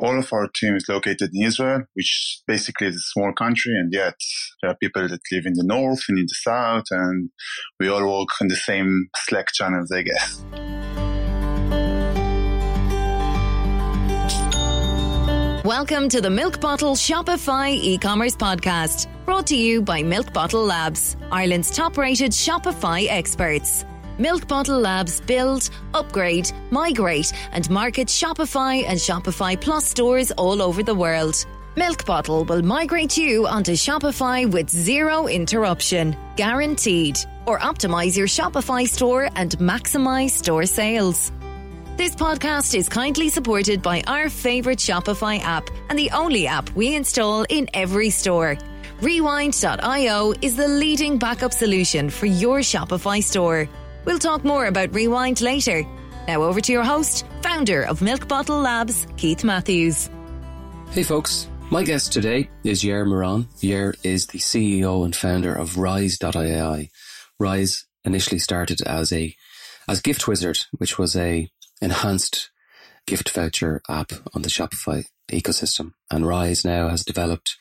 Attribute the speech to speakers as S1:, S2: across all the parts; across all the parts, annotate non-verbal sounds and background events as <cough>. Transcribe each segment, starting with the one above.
S1: All of our team is located in Israel, which basically is a small country, and yet there are people that live in the north and in the south, and we all work in the same Slack channels, I guess.
S2: Welcome to the Milk Bottle Shopify e-commerce podcast, brought to you by Milk Bottle Labs, Ireland's top-rated Shopify experts. Milk Bottle Labs build, upgrade, migrate, and market Shopify and Shopify Plus stores all over the world. Milk Bottle will migrate you onto Shopify with zero interruption, guaranteed, or optimize your Shopify store and maximize store sales. This podcast is kindly supported by our favorite Shopify app and the only app we install in every store. Rewind.io is the leading backup solution for your Shopify store. We'll talk more about Rewind later. Now over to your host, founder of Milk Bottle Labs, Keith Matthews.
S3: Hey folks, my guest today is Yair Moran. Yair is the CEO and founder of Rise.ai. Rise initially started as a as Gift Wizard, which was a enhanced gift voucher app on the Shopify ecosystem. And Rise now has developed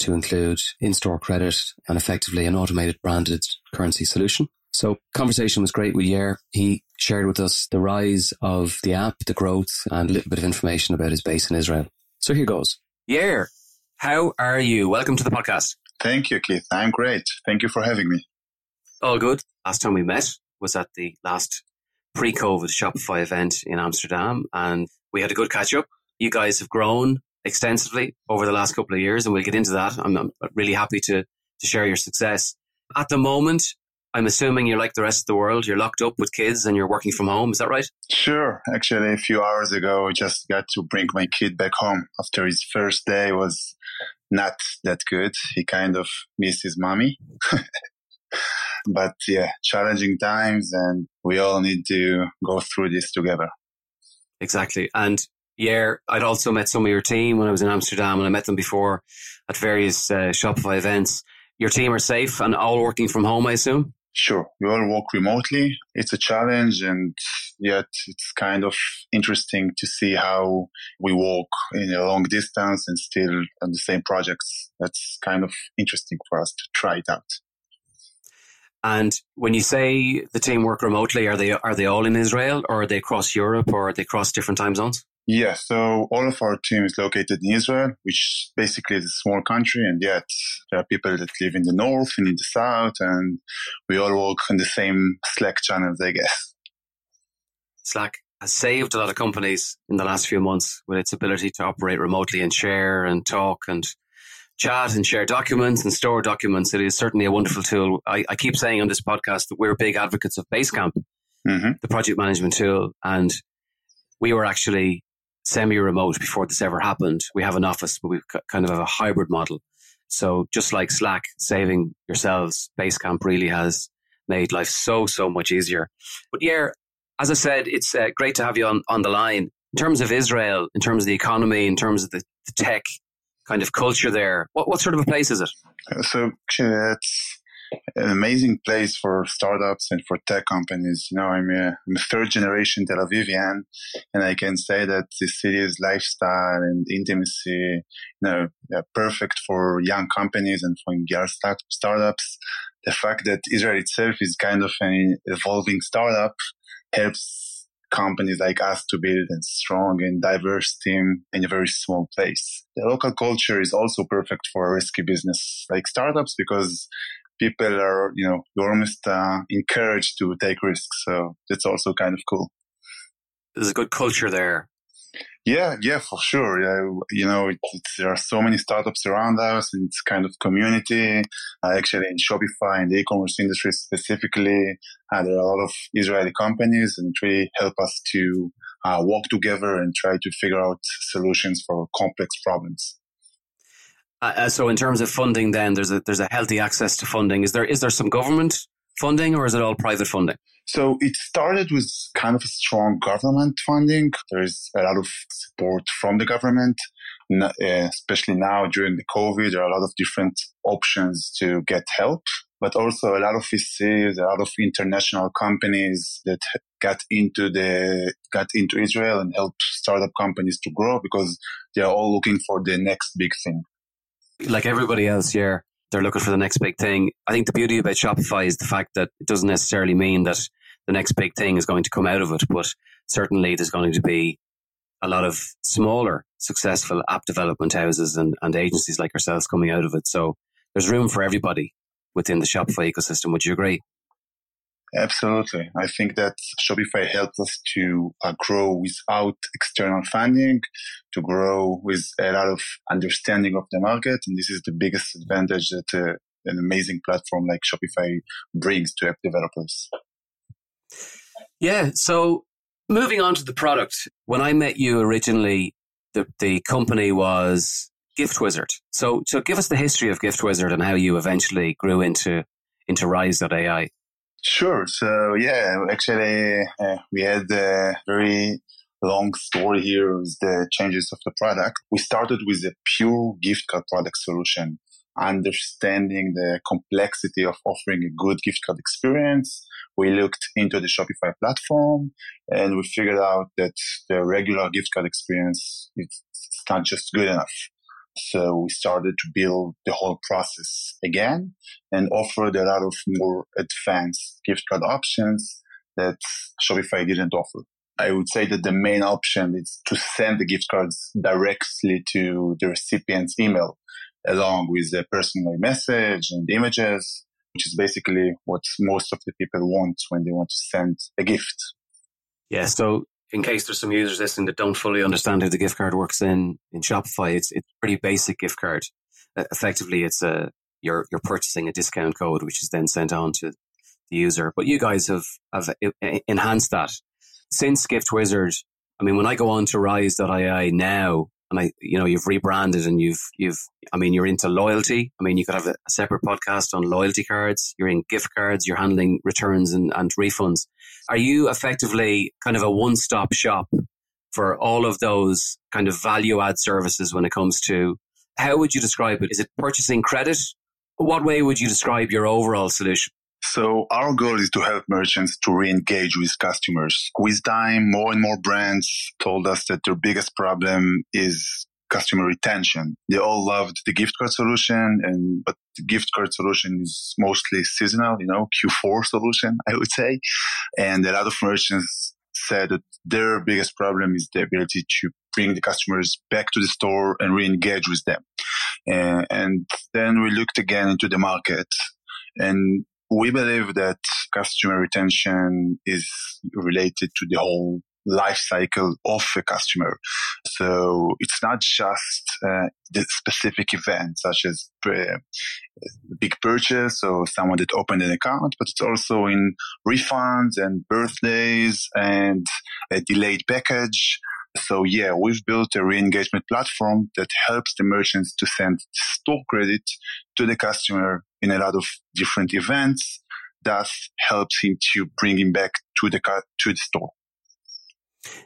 S3: to include in-store credit and effectively an automated branded currency solution. So conversation was great with Yair. He shared with us the rise of the app, the growth, and a little bit of information about his base in Israel. So here goes. Yair, how are you? Welcome to the podcast.
S1: Thank you, Keith. I'm great. Thank you for having me.
S3: All good. Last time we met was at the last pre-COVID Shopify event in Amsterdam and we had a good catch up. You guys have grown extensively over the last couple of years and we'll get into that. I'm, I'm really happy to, to share your success. At the moment, I'm assuming you're like the rest of the world. You're locked up with kids and you're working from home. Is that right?
S1: Sure. Actually, a few hours ago, I just got to bring my kid back home after his first day was not that good. He kind of missed his mommy. <laughs> but yeah, challenging times and we all need to go through this together.
S3: Exactly. And yeah, I'd also met some of your team when I was in Amsterdam and I met them before at various uh, Shopify events. Your team are safe and all working from home, I assume?
S1: Sure. We all work remotely. It's a challenge and yet it's kind of interesting to see how we work in a long distance and still on the same projects. That's kind of interesting for us to try it out.
S3: And when you say the team work remotely, are they are they all in Israel, or are they across Europe, or are they across different time zones?
S1: Yeah, so all of our team is located in Israel, which basically is a small country, and yet there are people that live in the north and in the south, and we all work in the same Slack channels, I guess.
S3: Slack has saved a lot of companies in the last few months with its ability to operate remotely and share and talk and chat and share documents and store documents. It is certainly a wonderful tool. I, I keep saying on this podcast that we're big advocates of Basecamp, mm-hmm. the project management tool. And we were actually semi remote before this ever happened. We have an office, but we kind of have a hybrid model. So just like Slack saving yourselves, Basecamp really has made life so, so much easier. But yeah, as I said, it's uh, great to have you on, on the line. In terms of Israel, in terms of the economy, in terms of the, the tech, kind of culture there. What, what sort of a place is it?
S1: So it's an amazing place for startups and for tech companies. You know, I'm a, I'm a third generation Tel Avivian, and I can say that the city's lifestyle and intimacy, you know, perfect for young companies and for young startups. The fact that Israel itself is kind of an evolving startup helps companies like us to build a strong and diverse team in a very small place. The local culture is also perfect for a risky business like startups because people are, you know, you're almost uh, encouraged to take risks. So that's also kind of cool.
S3: There's a good culture there.
S1: Yeah, yeah, for sure. Yeah, you know, it, there are so many startups around us, and it's kind of community. Uh, actually, in Shopify and the e-commerce industry specifically, uh, there are a lot of Israeli companies, and it really help us to uh, work together and try to figure out solutions for complex problems.
S3: Uh, uh, so, in terms of funding, then there's a there's a healthy access to funding. Is there is there some government funding, or is it all private funding?
S1: So it started with kind of a strong government funding. There is a lot of support from the government, uh, especially now during the COVID. There are a lot of different options to get help. but also a lot of VCs, a lot of international companies that got into the got into Israel and helped startup companies to grow because they are all looking for the next big thing.
S3: Like everybody else, yeah, they're looking for the next big thing. I think the beauty about Shopify is the fact that it doesn't necessarily mean that the next big thing is going to come out of it, but certainly there's going to be a lot of smaller successful app development houses and, and agencies like ourselves coming out of it. So there's room for everybody within the Shopify ecosystem. Would you agree?
S1: Absolutely. I think that Shopify helps us to uh, grow without external funding, to grow with a lot of understanding of the market. And this is the biggest advantage that uh, an amazing platform like Shopify brings to app developers.
S3: Yeah. So moving on to the product, when I met you originally, the, the company was Gift Wizard. So, so give us the history of Gift Wizard and how you eventually grew into into Rise.ai.
S1: Sure. So yeah, actually, uh, we had a very long story here with the changes of the product. We started with a pure gift card product solution, understanding the complexity of offering a good gift card experience. We looked into the Shopify platform and we figured out that the regular gift card experience is not just good enough. So we started to build the whole process again and offered a lot of more advanced gift card options that Shopify didn't offer. I would say that the main option is to send the gift cards directly to the recipient's email along with a personal message and images, which is basically what most of the people want when they want to send a gift.
S3: Yeah. So in case there's some users listening that don't fully understand how the gift card works in, in Shopify, it's it's pretty basic gift card. Uh, effectively, it's a you're you're purchasing a discount code, which is then sent on to the user. But you guys have have enhanced that since Gift Wizard. I mean, when I go on to Rise.ai now, and I, you know, you've rebranded and you've, you've, I mean, you're into loyalty. I mean, you could have a, a separate podcast on loyalty cards. You're in gift cards. You're handling returns and, and refunds. Are you effectively kind of a one stop shop for all of those kind of value add services when it comes to how would you describe it? Is it purchasing credit? What way would you describe your overall solution?
S1: So our goal is to help merchants to re-engage with customers. With time, more and more brands told us that their biggest problem is customer retention. They all loved the gift card solution and, but the gift card solution is mostly seasonal, you know, Q4 solution, <laughs> I would say. And a lot of merchants said that their biggest problem is the ability to bring the customers back to the store and re-engage with them. And, and then we looked again into the market and we believe that customer retention is related to the whole life cycle of a customer. So it's not just uh, the specific event, such as uh, big purchase or someone that opened an account, but it's also in refunds and birthdays and a delayed package. So yeah, we've built a re-engagement platform that helps the merchants to send store credit to the customer in a lot of different events. Thus helps him to bring him back to the to the store.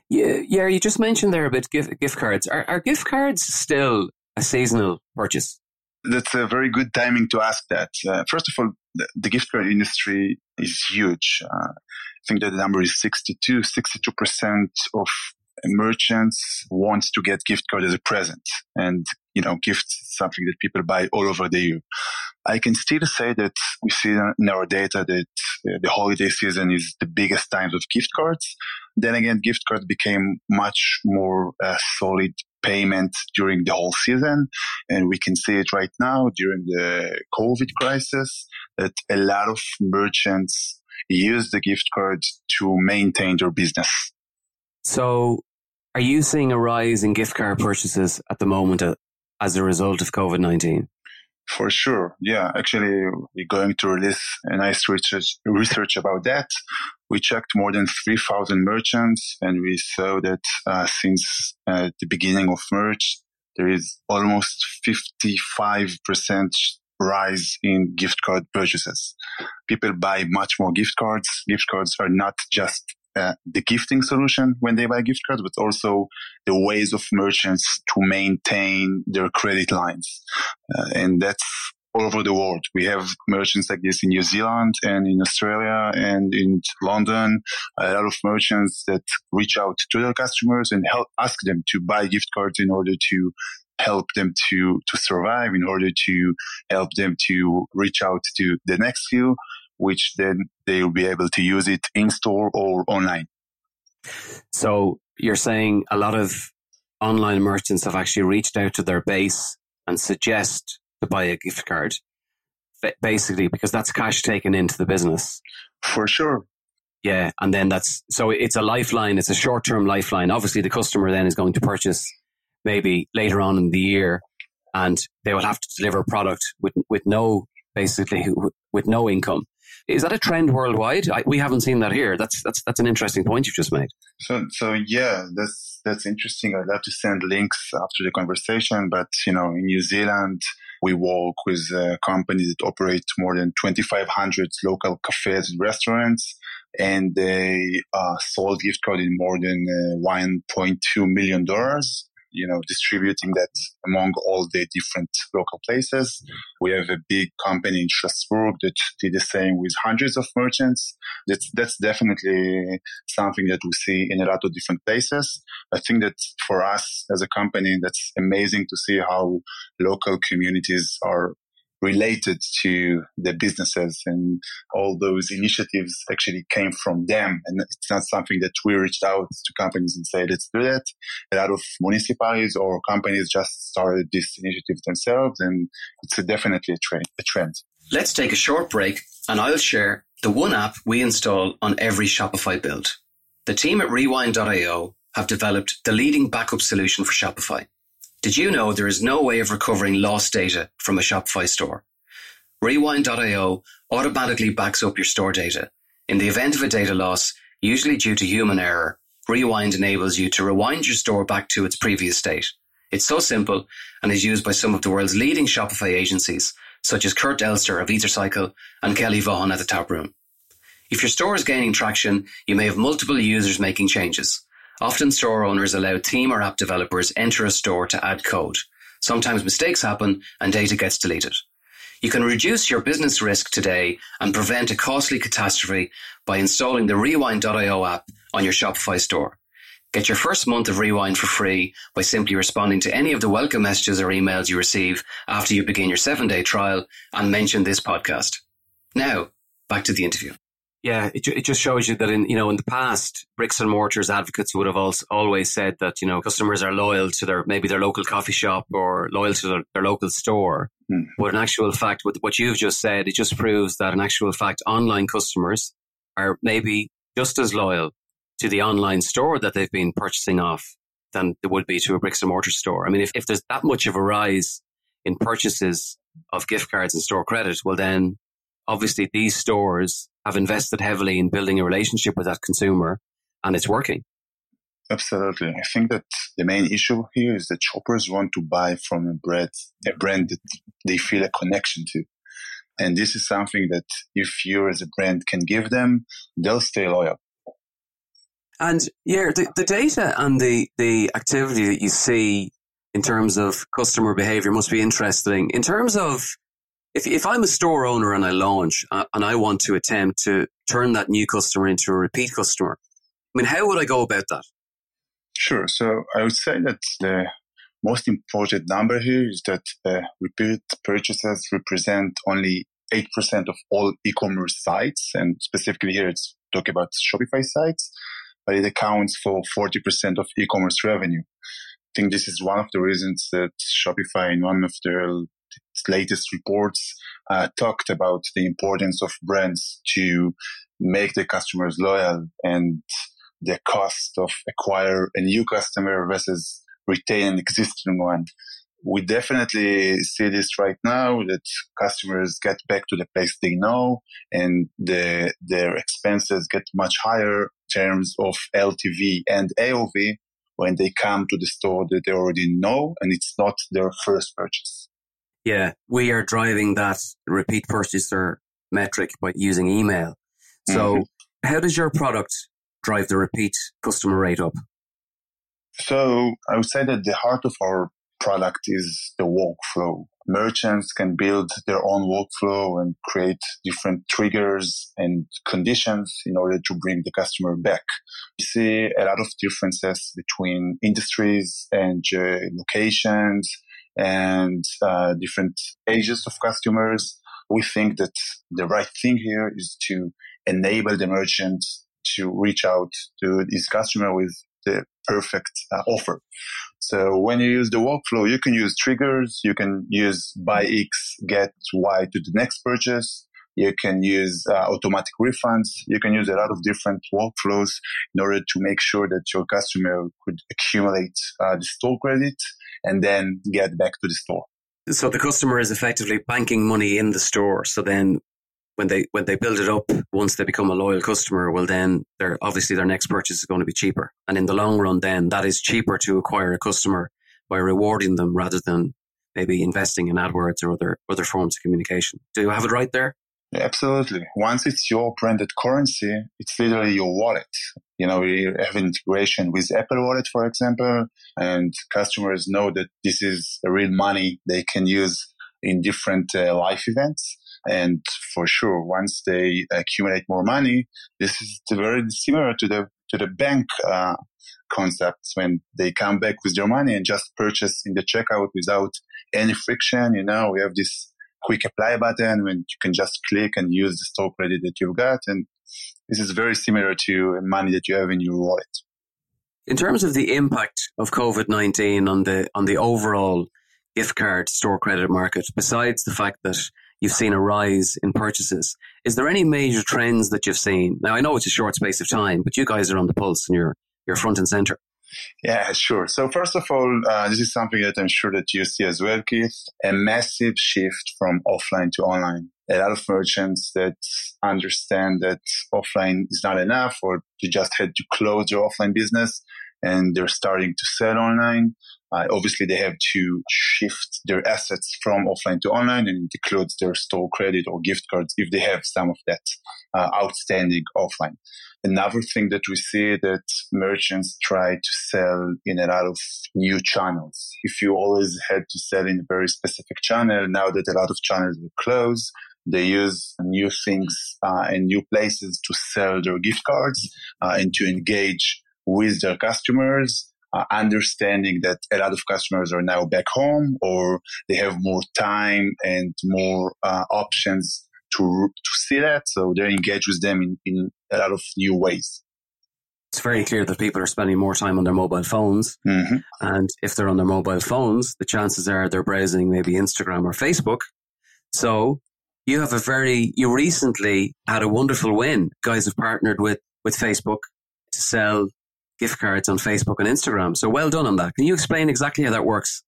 S3: Yeah, yeah. You just mentioned there about gift gift cards. Are, are gift cards still a seasonal purchase?
S1: That's a very good timing to ask that. Uh, first of all, the, the, gift card industry is huge. Uh, I think that the number is 62, 62% of merchants want to get gift card as a present. And, you know, gift something that people buy all over the year. I can still say that we see in our data that uh, the holiday season is the biggest times of gift cards. Then again, gift cards became much more uh, solid payment during the whole season. And we can see it right now during the COVID crisis that a lot of merchants use the gift cards to maintain their business.
S3: So are you seeing a rise in gift card purchases at the moment uh, as a result of COVID-19?
S1: For sure. Yeah. Actually, we're going to release a nice research, research about that. We checked more than 3,000 merchants and we saw that uh, since uh, the beginning of March, there is almost 55% rise in gift card purchases. People buy much more gift cards. Gift cards are not just uh, the gifting solution when they buy gift cards, but also the ways of merchants to maintain their credit lines. Uh, and that's all over the world. We have merchants like this in New Zealand and in Australia and in London. A lot of merchants that reach out to their customers and help ask them to buy gift cards in order to help them to, to survive, in order to help them to reach out to the next few, which then they will be able to use it in store or online.
S3: So you're saying a lot of online merchants have actually reached out to their base and suggest to buy a gift card, basically because that's cash taken into the business.
S1: For sure.
S3: Yeah, and then that's so it's a lifeline. It's a short-term lifeline. Obviously, the customer then is going to purchase maybe later on in the year, and they will have to deliver a product with with no basically with no income. Is that a trend worldwide? I, we haven't seen that here. That's that's that's an interesting point you've just made.
S1: So so yeah, that's that's interesting. I'd love to send links after the conversation, but you know, in New Zealand, we work with uh, companies that operate more than 2,500 local cafes and restaurants, and they uh, sold gift card in more than uh, 1.2 million dollars you know, distributing that among all the different local places. We have a big company in Strasbourg that did the same with hundreds of merchants. That's, that's definitely something that we see in a lot of different places. I think that for us as a company, that's amazing to see how local communities are related to the businesses and all those initiatives actually came from them. And it's not something that we reached out to companies and say, let's do that. A lot of municipalities or companies just started this initiative themselves. And it's a definitely a trend, a trend.
S3: Let's take a short break and I'll share the one app we install on every Shopify build. The team at rewind.io have developed the leading backup solution for Shopify. Did you know there is no way of recovering lost data from a Shopify store? Rewind.io automatically backs up your store data. In the event of a data loss, usually due to human error, Rewind enables you to rewind your store back to its previous state. It's so simple and is used by some of the world's leading Shopify agencies, such as Kurt Elster of EtherCycle and Kelly Vaughn at the Tap Room. If your store is gaining traction, you may have multiple users making changes. Often store owners allow team or app developers enter a store to add code. Sometimes mistakes happen and data gets deleted. You can reduce your business risk today and prevent a costly catastrophe by installing the Rewind.io app on your Shopify store. Get your first month of Rewind for free by simply responding to any of the welcome messages or emails you receive after you begin your seven day trial and mention this podcast. Now, back to the interview. Yeah, it, it just shows you that in you know in the past, bricks and mortars advocates would have also always said that you know customers are loyal to their maybe their local coffee shop or loyal to their, their local store. Hmm. But in actual fact, with what you've just said, it just proves that in actual fact, online customers are maybe just as loyal to the online store that they've been purchasing off than they would be to a bricks and mortar store. I mean, if, if there's that much of a rise in purchases of gift cards and store credit, well then obviously these stores have invested heavily in building a relationship with that consumer and it's working.
S1: Absolutely. I think that the main issue here is that shoppers want to buy from a brand, a brand that they feel a connection to. And this is something that if you as a brand can give them, they'll stay loyal.
S3: And yeah, the, the data and the, the activity that you see in terms of customer behavior must be interesting. In terms of if, if I'm a store owner and I launch uh, and I want to attempt to turn that new customer into a repeat customer, I mean, how would I go about that?
S1: Sure. So I would say that the most important number here is that uh, repeat purchases represent only 8% of all e-commerce sites. And specifically here, it's talking about Shopify sites, but it accounts for 40% of e-commerce revenue. I think this is one of the reasons that Shopify in one of their latest reports uh, talked about the importance of brands to make the customers loyal and the cost of acquire a new customer versus retain an existing one. We definitely see this right now that customers get back to the place they know and the, their expenses get much higher in terms of LTV and AOV when they come to the store that they already know and it's not their first purchase.
S3: Yeah, we are driving that repeat purchaser metric by using email. So, mm-hmm. how does your product drive the repeat customer rate up?
S1: So, I would say that the heart of our product is the workflow. merchants can build their own workflow and create different triggers and conditions in order to bring the customer back. We see a lot of differences between industries and uh, locations and uh, different ages of customers. We think that the right thing here is to enable the merchant to reach out to his customer with the perfect uh, offer. So when you use the workflow, you can use triggers. You can use buy X, get Y to the next purchase. You can use uh, automatic refunds. You can use a lot of different workflows in order to make sure that your customer could accumulate uh, the store credit and then get back to the store.
S3: So the customer is effectively banking money in the store. So then when they when they build it up, once they become a loyal customer, well then their obviously their next purchase is going to be cheaper. And in the long run then that is cheaper to acquire a customer by rewarding them rather than maybe investing in AdWords or other other forms of communication. Do you have it right there?
S1: Absolutely. Once it's your branded currency, it's literally your wallet. You know, we have integration with Apple Wallet, for example, and customers know that this is real money they can use in different uh, life events. And for sure, once they accumulate more money, this is very similar to the to the bank uh, concepts when they come back with their money and just purchase in the checkout without any friction. You know, we have this quick apply button when you can just click and use the store credit that you've got. And this is very similar to money that you have in your wallet.
S3: In terms of the impact of COVID-19 on the, on the overall gift card store credit market, besides the fact that you've seen a rise in purchases, is there any major trends that you've seen? Now, I know it's a short space of time, but you guys are on the pulse and you're, you're front and center.
S1: Yeah, sure. So first of all, uh, this is something that I'm sure that you see as well, Keith, a massive shift from offline to online. A lot of merchants that understand that offline is not enough or you just had to close your offline business and they're starting to sell online. Uh, obviously, they have to shift their assets from offline to online and it includes their store credit or gift cards if they have some of that uh, outstanding offline. Another thing that we see that merchants try to sell in a lot of new channels. If you always had to sell in a very specific channel, now that a lot of channels are closed, they use new things uh, and new places to sell their gift cards uh, and to engage with their customers. Uh, understanding that a lot of customers are now back home or they have more time and more uh, options to, to see that. So they engage with them in, in a lot of new ways.
S3: It's very clear that people are spending more time on their mobile phones. Mm-hmm. And if they're on their mobile phones, the chances are they're browsing maybe Instagram or Facebook. So you have a very, you recently had a wonderful win. Guys have partnered with, with Facebook to sell gift cards on Facebook and Instagram. So well done on that. Can you explain exactly how that works?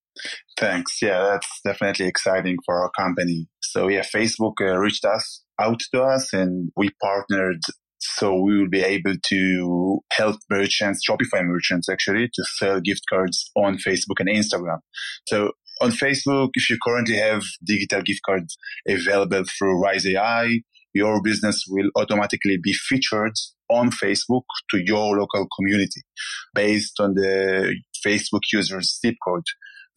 S1: Thanks. Yeah, that's definitely exciting for our company. So yeah, Facebook uh, reached us out to us and we partnered so we will be able to help merchants, Shopify merchants actually, to sell gift cards on Facebook and Instagram. So on Facebook, if you currently have digital gift cards available through Rise AI, your business will automatically be featured on Facebook to your local community based on the Facebook user's zip code.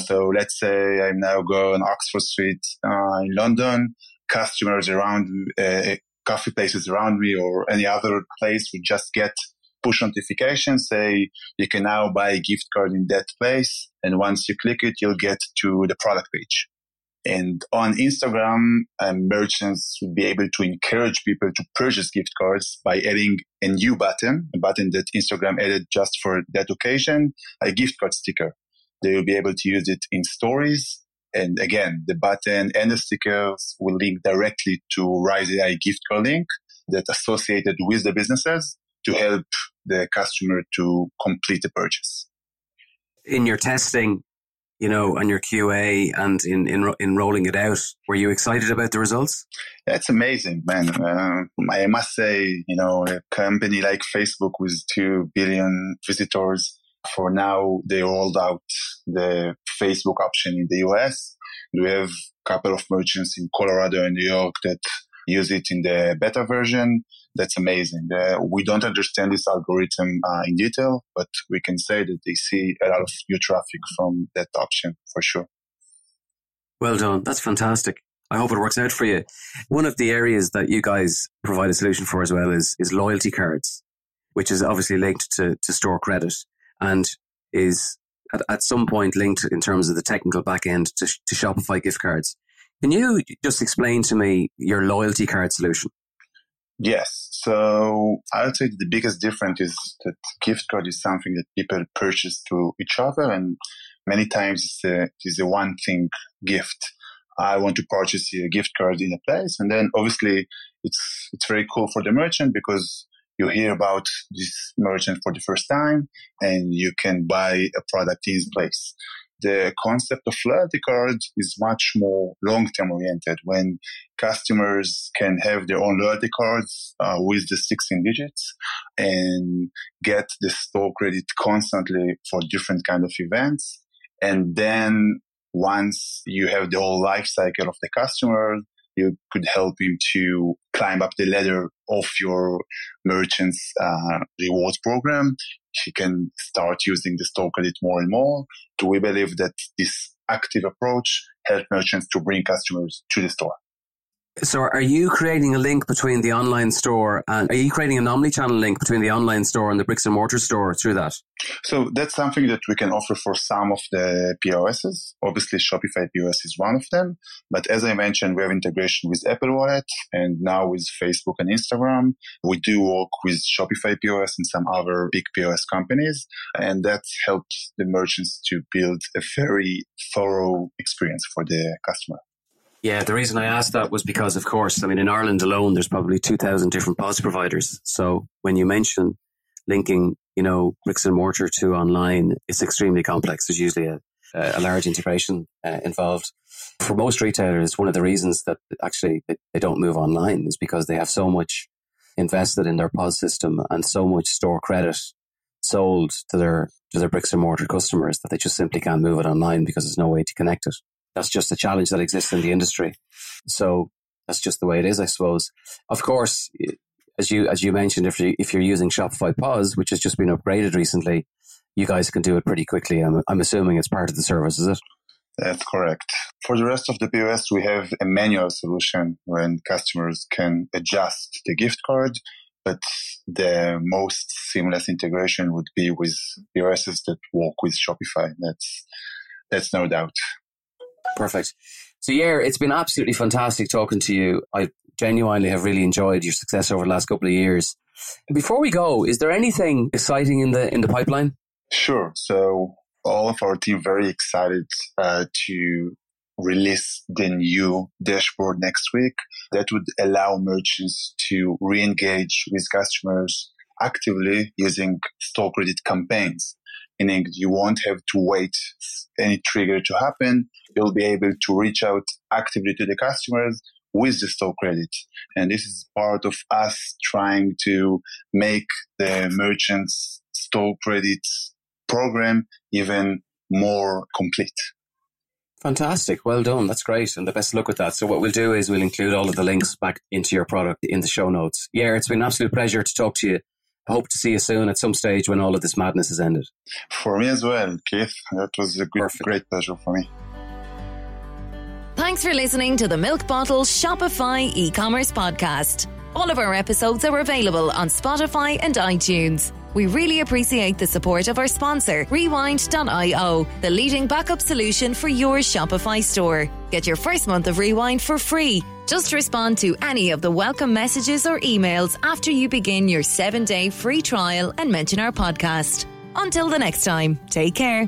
S1: So let's say I'm now going Oxford Street uh, in London. Customers around, uh, coffee places around me or any other place would just get push notifications say you can now buy a gift card in that place. And once you click it, you'll get to the product page. And on Instagram, um, merchants will be able to encourage people to purchase gift cards by adding a new button, a button that Instagram added just for that occasion, a gift card sticker. They will be able to use it in stories. And again, the button and the stickers will link directly to Rise AI gift card link that associated with the businesses to help the customer to complete the purchase.
S3: In your testing, you know, on your QA and in, in, in rolling it out, were you excited about the results?
S1: That's amazing, man. Uh, I must say, you know, a company like Facebook with 2 billion visitors, for now, they rolled out the Facebook option in the US. We have a couple of merchants in Colorado and New York that use it in the beta version. That's amazing. Uh, we don't understand this algorithm uh, in detail, but we can say that they see a lot of new traffic from that option for sure.
S3: Well done. That's fantastic. I hope it works out for you. One of the areas that you guys provide a solution for as well is, is loyalty cards, which is obviously linked to, to store credit and is at, at some point linked in terms of the technical back end to, to Shopify gift cards. Can you just explain to me your loyalty card solution?
S1: Yes. So I would say the biggest difference is that gift card is something that people purchase to each other and many times it's a, it's a one thing gift. I want to purchase a gift card in a place and then obviously it's, it's very cool for the merchant because you hear about this merchant for the first time and you can buy a product in his place the concept of loyalty cards is much more long-term oriented when customers can have their own loyalty cards uh, with the 16 digits and get the store credit constantly for different kind of events. And then once you have the whole life cycle of the customer, you could help him to climb up the ladder of your merchant's uh, rewards program he can start using the store credit more and more. Do we believe that this active approach helps merchants to bring customers to the store?
S3: So are you creating a link between the online store and are you creating an omni-channel link between the online store and the bricks and mortar store through that?
S1: So that's something that we can offer for some of the POSs. Obviously Shopify POS is one of them. But as I mentioned, we have integration with Apple Wallet and now with Facebook and Instagram. We do work with Shopify POS and some other big POS companies. And that helps the merchants to build a very thorough experience for the customer.
S3: Yeah, the reason I asked that was because, of course, I mean, in Ireland alone, there's probably 2,000 different POS providers. So when you mention linking, you know, bricks and mortar to online, it's extremely complex. There's usually a, a large integration uh, involved. For most retailers, one of the reasons that actually they don't move online is because they have so much invested in their POS system and so much store credit sold to their to their bricks and mortar customers that they just simply can't move it online because there's no way to connect it that's just a challenge that exists in the industry. So that's just the way it is, I suppose. Of course, as you as you mentioned, if you if you're using Shopify POS, which has just been upgraded recently, you guys can do it pretty quickly. I'm I'm assuming it's part of the service, is it?
S1: That's correct. For the rest of the POS, we have a manual solution when customers can adjust the gift card, but the most seamless integration would be with POSs that work with Shopify. That's that's no doubt.
S3: Perfect. So yeah, it's been absolutely fantastic talking to you. I genuinely have really enjoyed your success over the last couple of years. Before we go, is there anything exciting in the in the pipeline?
S1: Sure. So all of our team very excited uh, to release the new dashboard next week that would allow merchants to re-engage with customers actively using store credit campaigns meaning you won't have to wait any trigger to happen. You'll be able to reach out actively to the customers with the store credit. And this is part of us trying to make the merchants store credit program even more complete.
S3: Fantastic. Well done. That's great. And the best luck with that. So what we'll do is we'll include all of the links back into your product in the show notes. Yeah, it's been an absolute pleasure to talk to you. I hope to see you soon at some stage when all of this madness has ended.
S1: For me as well, Keith. That was a good, great pleasure for me.
S2: Thanks for listening to the Milk Bottle Shopify e-commerce podcast. All of our episodes are available on Spotify and iTunes. We really appreciate the support of our sponsor, Rewind.io, the leading backup solution for your Shopify store. Get your first month of Rewind for free. Just respond to any of the welcome messages or emails after you begin your seven day free trial and mention our podcast. Until the next time, take care.